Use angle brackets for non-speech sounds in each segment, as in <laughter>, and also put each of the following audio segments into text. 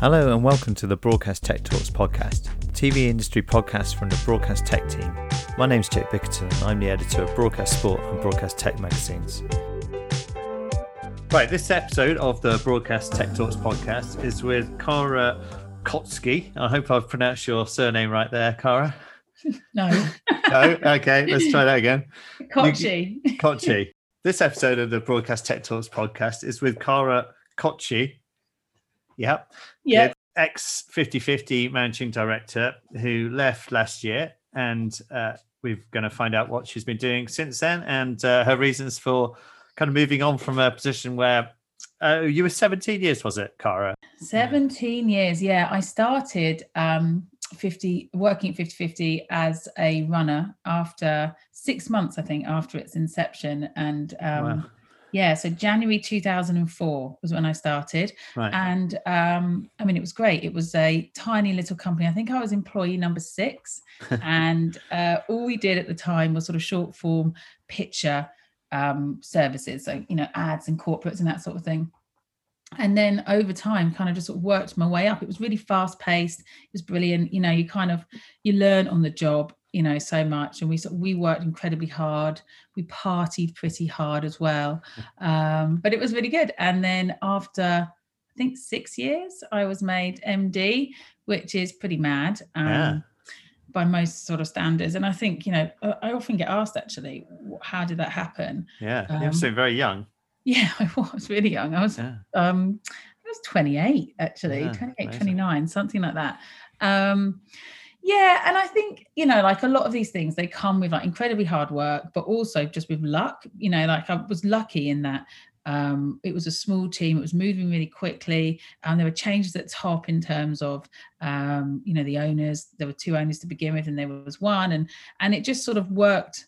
Hello and welcome to the Broadcast Tech Talks podcast, TV industry podcast from the Broadcast Tech team. My name's Jake Bickerton and I'm the editor of Broadcast Sport and Broadcast Tech magazines. Right, this episode of the Broadcast Tech Talks podcast is with Cara Kotsky. I hope I've pronounced your surname right there, Cara. No. <laughs> no? Okay, let's try that again. Kochi. Kochi. This episode of the Broadcast Tech Talks podcast is with Cara Kochi. Yep. Yeah. Ex 5050 managing director who left last year. And uh, we're going to find out what she's been doing since then and uh, her reasons for kind of moving on from a position where uh, you were 17 years, was it, Cara? 17 years. Yeah. I started um, 50 working at 50 50 as a runner after six months, I think, after its inception. And um, wow. Yeah, so January 2004 was when I started. Right. And um, I mean, it was great. It was a tiny little company. I think I was employee number six. <laughs> and uh, all we did at the time was sort of short form picture um, services, so, you know, ads and corporates and that sort of thing and then over time kind of just sort of worked my way up it was really fast paced it was brilliant you know you kind of you learn on the job you know so much and we we worked incredibly hard we partied pretty hard as well um, but it was really good and then after i think six years i was made md which is pretty mad um, yeah. by most sort of standards and i think you know i often get asked actually how did that happen yeah um, still very young yeah, <laughs> I was really young. I was yeah. um I was 28 actually, yeah, 28, amazing. 29, something like that. Um yeah, and I think, you know, like a lot of these things, they come with like incredibly hard work, but also just with luck. You know, like I was lucky in that um, it was a small team. It was moving really quickly, and there were changes at top in terms of, um, you know, the owners. There were two owners to begin with, and there was one, and and it just sort of worked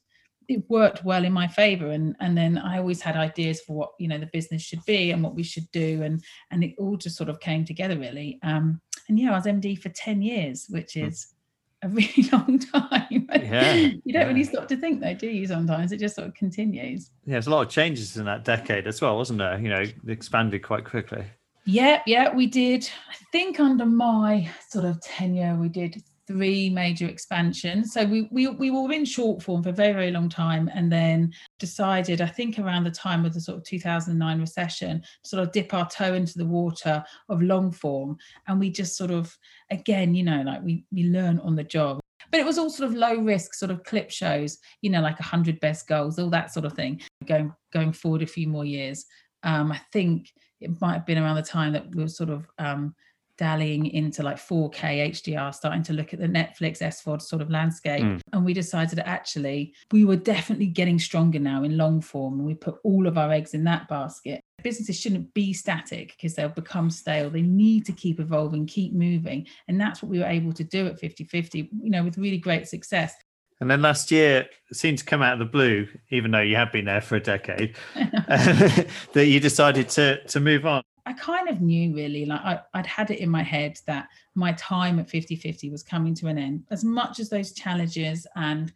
it worked well in my favor and and then i always had ideas for what you know the business should be and what we should do and and it all just sort of came together really um and yeah i was md for 10 years which hmm. is a really <laughs> long time. <laughs> Yeah, you don't yeah. really stop to think though do you sometimes? It just sort of continues. Yeah there's a lot of changes in that decade as well wasn't there? You know expanded quite quickly. Yeah yeah we did. I think under my sort of tenure we did three major expansions. So we, we we were in short form for a very very long time, and then decided I think around the time of the sort of 2009 recession, sort of dip our toe into the water of long form, and we just sort of again, you know, like we we learn on the job. But it was all sort of low risk, sort of clip shows, you know, like hundred best goals, all that sort of thing. Going going forward a few more years, um, I think it might have been around the time that we were sort of um, dallying into like 4K HDR, starting to look at the Netflix SVOD sort of landscape. Mm. And we decided that actually we were definitely getting stronger now in long form. And we put all of our eggs in that basket. Businesses shouldn't be static because they'll become stale. They need to keep evolving, keep moving. And that's what we were able to do at 50 50, you know, with really great success. And then last year it seemed to come out of the blue, even though you have been there for a decade, <laughs> <laughs> that you decided to to move on. I kind of knew really, like I, would had it in my head that my time at 50 50 was coming to an end. As much as those challenges and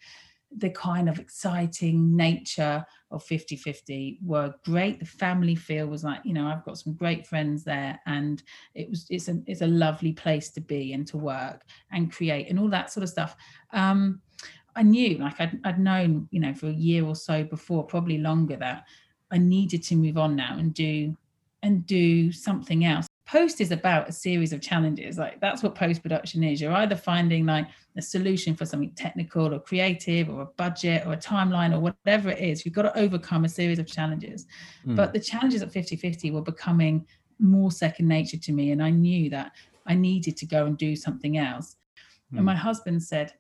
the kind of exciting nature of 50 50 were great. The family feel was like, you know, I've got some great friends there and it was, it's a, it's a lovely place to be and to work and create and all that sort of stuff. Um, I knew, like I'd, I'd known, you know, for a year or so before, probably longer, that I needed to move on now and do and do something else. Post is about a series of challenges. Like that's what post production is. You're either finding like a solution for something technical or creative or a budget or a timeline or whatever it is. You've got to overcome a series of challenges. Mm. But the challenges at 50 50 were becoming more second nature to me. And I knew that I needed to go and do something else. Mm. And hmm. my husband said,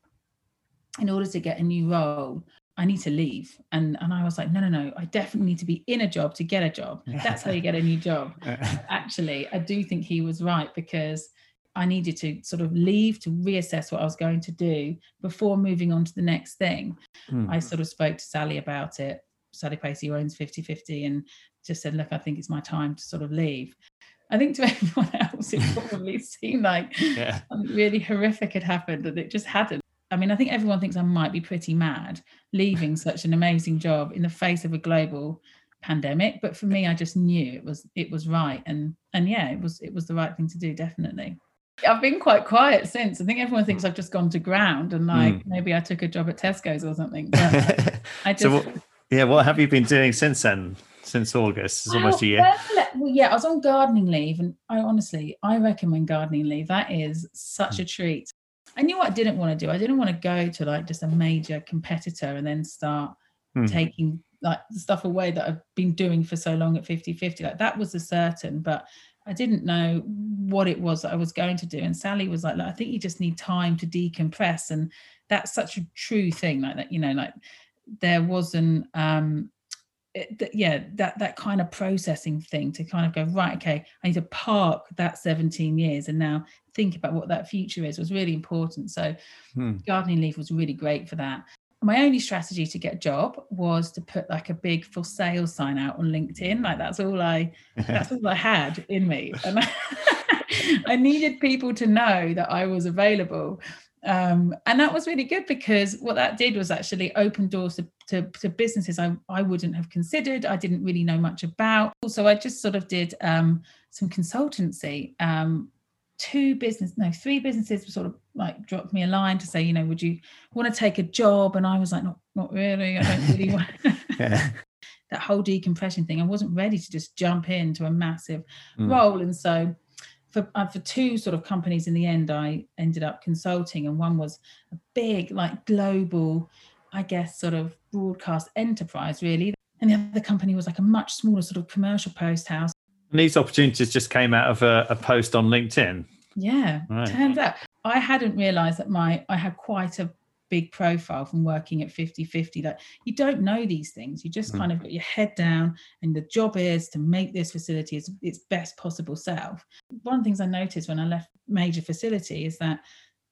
in order to get a new role, I need to leave. And and I was like, no, no, no, I definitely need to be in a job to get a job. That's how you get a new job. <laughs> Actually, I do think he was right because I needed to sort of leave to reassess what I was going to do before moving on to the next thing. Mm. I sort of spoke to Sally about it. Sally Pacey owns 50 50 and just said, look, I think it's my time to sort of leave. I think to <laughs> everyone else, it probably seemed like yeah. something really horrific had happened and it just hadn't. I mean, I think everyone thinks I might be pretty mad leaving such an amazing job in the face of a global pandemic but for me i just knew it was it was right. And and yeah it was it was the right thing to do definitely. I've been quite quiet since. I think everyone thinks i've just gone to ground and like mm. maybe i took a job at tesco's or something but <laughs> i just so what, yeah what have you been doing since then since august? It's almost a year. well, well, yeah i was on gardening leave and i honestly i recommend gardening leave that is such mm. a treat I knew what I didn't want to do. I didn't want to go to like just a major competitor and then start mm. taking like the stuff away that I've been doing for so long at 50 50. Like that was a certain, but I didn't know what it was that I was going to do. And Sally was like, I think you just need time to decompress. And that's such a true thing. Like that, you know, like there wasn't um it, yeah that that kind of processing thing to kind of go right okay i need to park that 17 years and now think about what that future is was really important. So hmm. gardening leave was really great for that. My only strategy to get a job was to put like a big for sale sign out on linkedin like that's all i <laughs> that's all i had in me. And I, <laughs> I needed people to know that i was available. Um, and that was really good because what that did was actually open doors to, to, to, businesses I, I wouldn't have considered i didn't really know much about. So i just sort of did um, some consultancy um, two business no three businesses sort of like dropped me a line to say you know would you want to take a job? And i was like not not really i don't really want <laughs> yeah. that whole decompression thing. I wasn't ready to just jump into a massive mm. role. And so for, uh, for two sort of companies in the end i ended up consulting. And one was a big like global i guess sort of broadcast enterprise really. And the other company was like a much smaller sort of commercial post house. And these opportunities just came out of a, a post on linkedin. Yeah right. turns out. I hadn't realized that my i had quite a big profile from working at 50 50 that you don't know these things. You just mm. kind of got your head down and the job is to make this facility its, its best possible self. One of the things i noticed when i left major facility is that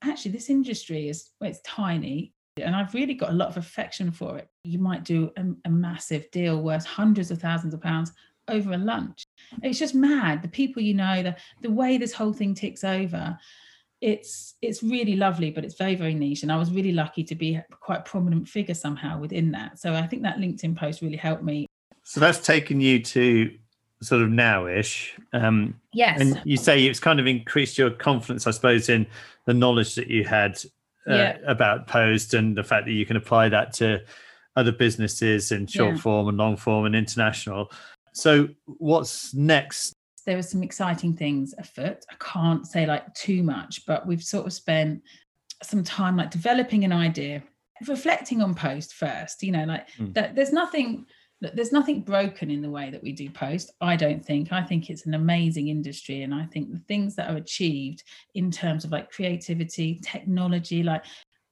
actually this industry is well, it's tiny and I've really got a lot of affection for it. You might do a, a, massive deal worth hundreds of thousands of pounds over a lunch. It's just mad. The people you know, the the way this whole thing ticks over it's it's really lovely but it's very very niche and i was really lucky to be quite a prominent figure somehow within that so i think that linkedin post really helped me so that's taken you to sort of nowish um yes and you say it's kind of increased your confidence i suppose in the knowledge that you had uh, yeah. about post and the fact that you can apply that to other businesses in short yeah. form and long form and international so what's next there are some exciting things afoot. I can't say like too much, but we've sort of spent some time like developing an idea, reflecting on post first. You know, like mm. that. There's nothing. There's nothing broken in the way that we do post. I don't think. I think it's an amazing industry, and I think the things that are achieved in terms of like creativity, technology, like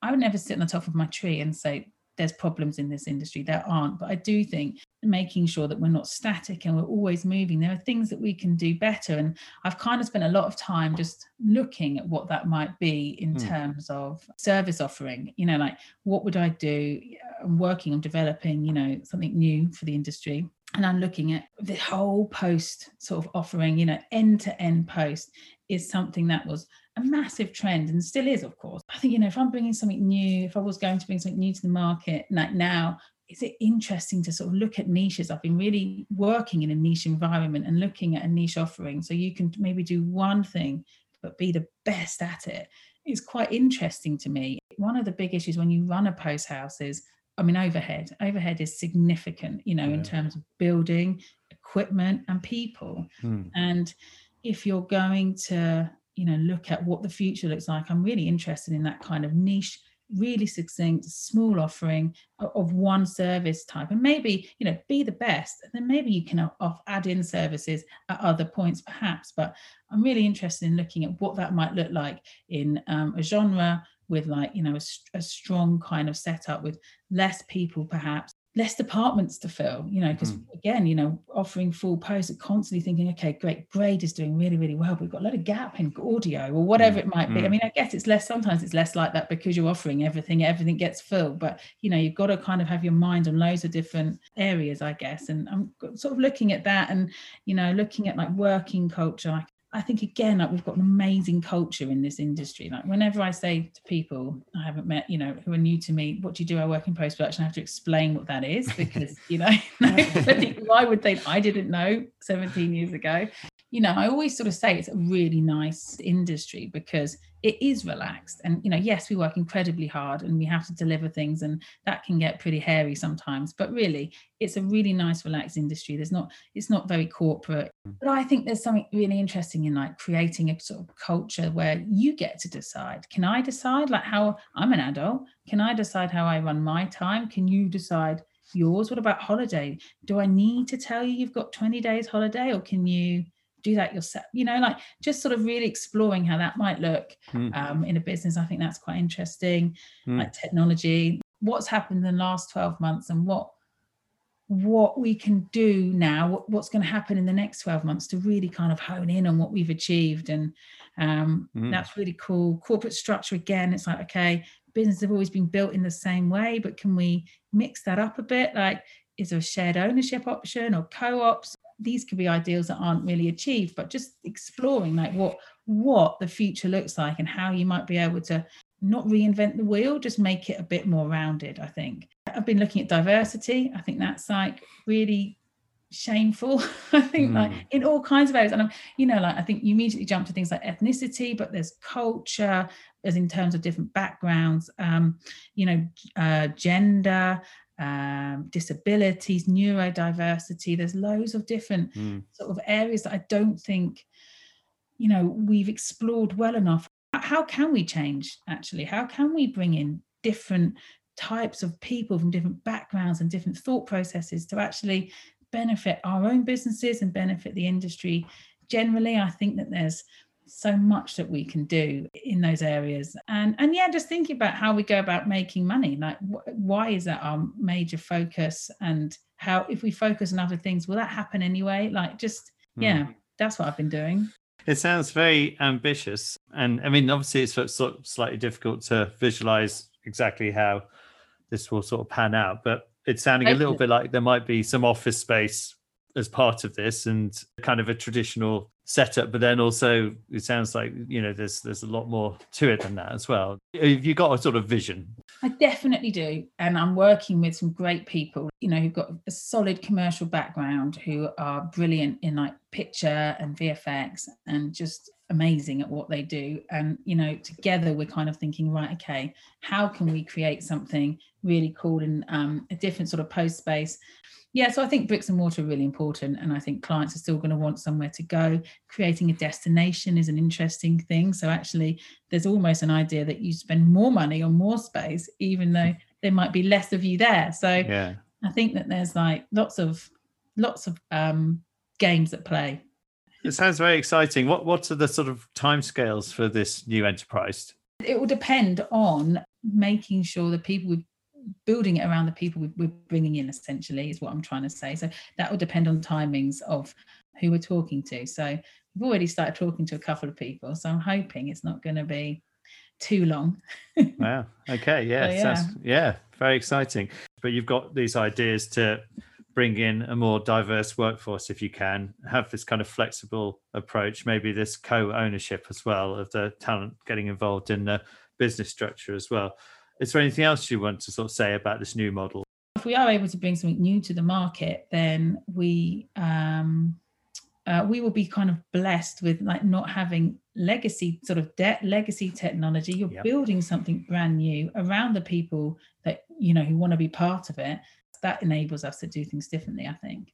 I would never sit on the top of my tree and say there's problems in this industry. There aren't, but I do think making sure that we're not static and we're always moving. There are things that we can do better. And I've kind of spent a lot of time just looking at what that might be in mm. terms of service offering. You know, like what would I do? I'm working on developing, you know, something new for the industry. And I'm looking at the whole post sort of offering, you know, end to end post is something that was a massive trend and still is, of course. I think, you know, if I'm bringing something new, if I was going to bring something new to the market like now, is it interesting to sort of look at niches? I've been really working in a niche environment and looking at a niche offering. So you can maybe do one thing, but be the best at it. It's quite interesting to me. One of the big issues when you run a post house is, I mean, overhead. Overhead is significant, you know, yeah. in terms of building, equipment, and people. Hmm. And if you're going to you know look at what the future looks like. I'm really interested in that kind of niche really succinct small offering of one service type. And maybe you know be the best and then maybe you can off add in services at other points perhaps. But i'm really interested in looking at what that might look like in um, a genre with like you know a, a strong kind of setup with less people perhaps less departments to fill, you know, because mm. again, you know, offering full posts, constantly thinking, okay, great, grade is doing really, really well. But we've got a lot of gap in audio or whatever mm. it might be. Mm. I mean, I guess it's less, sometimes it's less like that because you're offering everything, everything gets filled. But, you know, you've got to kind of have your mind on loads of different areas, I guess. And I'm sort of looking at that and, you know, looking at like working culture, like I think again, like we've got an amazing culture in this industry. Like whenever I say to people I haven't met, you know, who are new to me, what do you do? I work in post production. I have to explain what that is because, you know, <laughs> <laughs> <laughs> why would they? I didn't know 17 years ago you know, I always sort of say it's a really nice industry because it is relaxed. And, you know, yes, we work incredibly hard and we have to deliver things and that can get pretty hairy sometimes. But really, it's a really nice, relaxed industry. There's not, it's not very corporate. Mm. But I think there's something really interesting in like creating a sort of culture where you get to decide. Can I decide like how I'm an adult? Can I decide how I run my time? Can you decide yours? What about holiday? Do I need to tell you you've got 20 days holiday or can you? Do that yourself you know like just sort of really exploring how that might look mm. um, in a business i think that's quite interesting mm. like technology what's happened in the last 12 months and what what we can do now what, what's going to happen in the next 12 months to really kind of hone in on what we've achieved and um, mm. that's really cool corporate structure again it's like okay businesses have always been built in the same way but can we mix that up a bit like is there a shared ownership option or co-ops these could be ideals that aren't really achieved but just exploring like what what the future looks like and how you might be able to not reinvent the wheel just make it a bit more rounded i think. I've been looking at diversity. I think that's like really shameful. <laughs> I think mm. like in all kinds of areas. And i'm you know like i think you immediately jump to things like ethnicity but there's culture as in terms of different backgrounds um you know uh gender um, disabilities, neurodiversity. There's loads of different mm. sort of areas that I don't think, you know, we've explored well enough. How can we change actually? How can we bring in different types of people from different backgrounds and different thought processes to actually benefit our own businesses and benefit the industry generally? I think that there's so much that we can do in those areas. And and yeah just thinking about how we go about making money like wh- why is that our major focus? And how if we focus on other things will that happen anyway? Like just mm. yeah that's what i've been doing. It sounds very ambitious. And i mean obviously it's sort of slightly difficult to visualize exactly how this will sort of pan out but it's sounding a little bit like there might be some office space as part of this and kind of a traditional setup but then also it sounds like you know there's there's a lot more to it than that as well. Have you got a sort of vision? I definitely do and i'm working with some great people you know who've got a solid commercial background who are brilliant in like picture and vfx and just amazing at what they do. And you know together we're kind of thinking right okay how can we create something really cool in um, a different sort of post space? Yeah so i think bricks and mortar are really important and i think clients are still going to want somewhere to go. Creating a destination is an interesting thing. So actually there's almost an idea that you spend more money on more space even though <laughs> there might be less of you there. So yeah. I think that there's like lots of lots of um games at play it sounds very exciting. What what are the sort of timescales for this new enterprise? It will depend on making sure the people we've building it around the people we're bringing in essentially is what i'm trying to say. So that will depend on timings of who we're talking to. So we've already started talking to a couple of people so i'm hoping it's not going to be too long. Wow. Okay. <laughs> Yeah, so, yeah. yeah very exciting. But you've got these ideas to bring in a more diverse workforce if you can have this kind of flexible approach maybe this co-ownership as well of the talent getting involved in the business structure as well is there anything else you want to sort of say about this new model? If we are able to bring something new to the market, then we um, uh, we will be kind of blessed with like not having legacy sort of debt legacy technology you're yep. building something brand new around the people that you know who want to be part of it that enables us to do things differently i think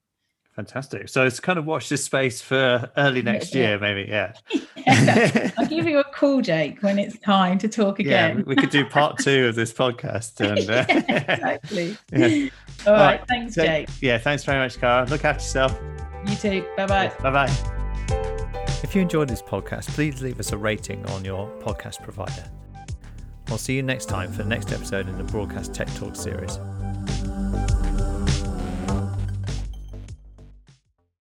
Fantastic. So it's kind of watch this space for early next yeah, year, maybe. Yeah. <laughs> yeah. I'll give you a <laughs> call, Jake, when it's time to talk again. Yeah, we could do part <laughs> two of this podcast. And, uh, yeah, exactly. yeah. All, All right. right. Thanks, so, Jake. Yeah. Thanks very much, Cara. Look after yourself. You too. Bye bye. Bye bye. If you enjoyed this podcast, please leave us a rating on your podcast provider. I'll see you next time for the next episode in the Broadcast Tech Talk series.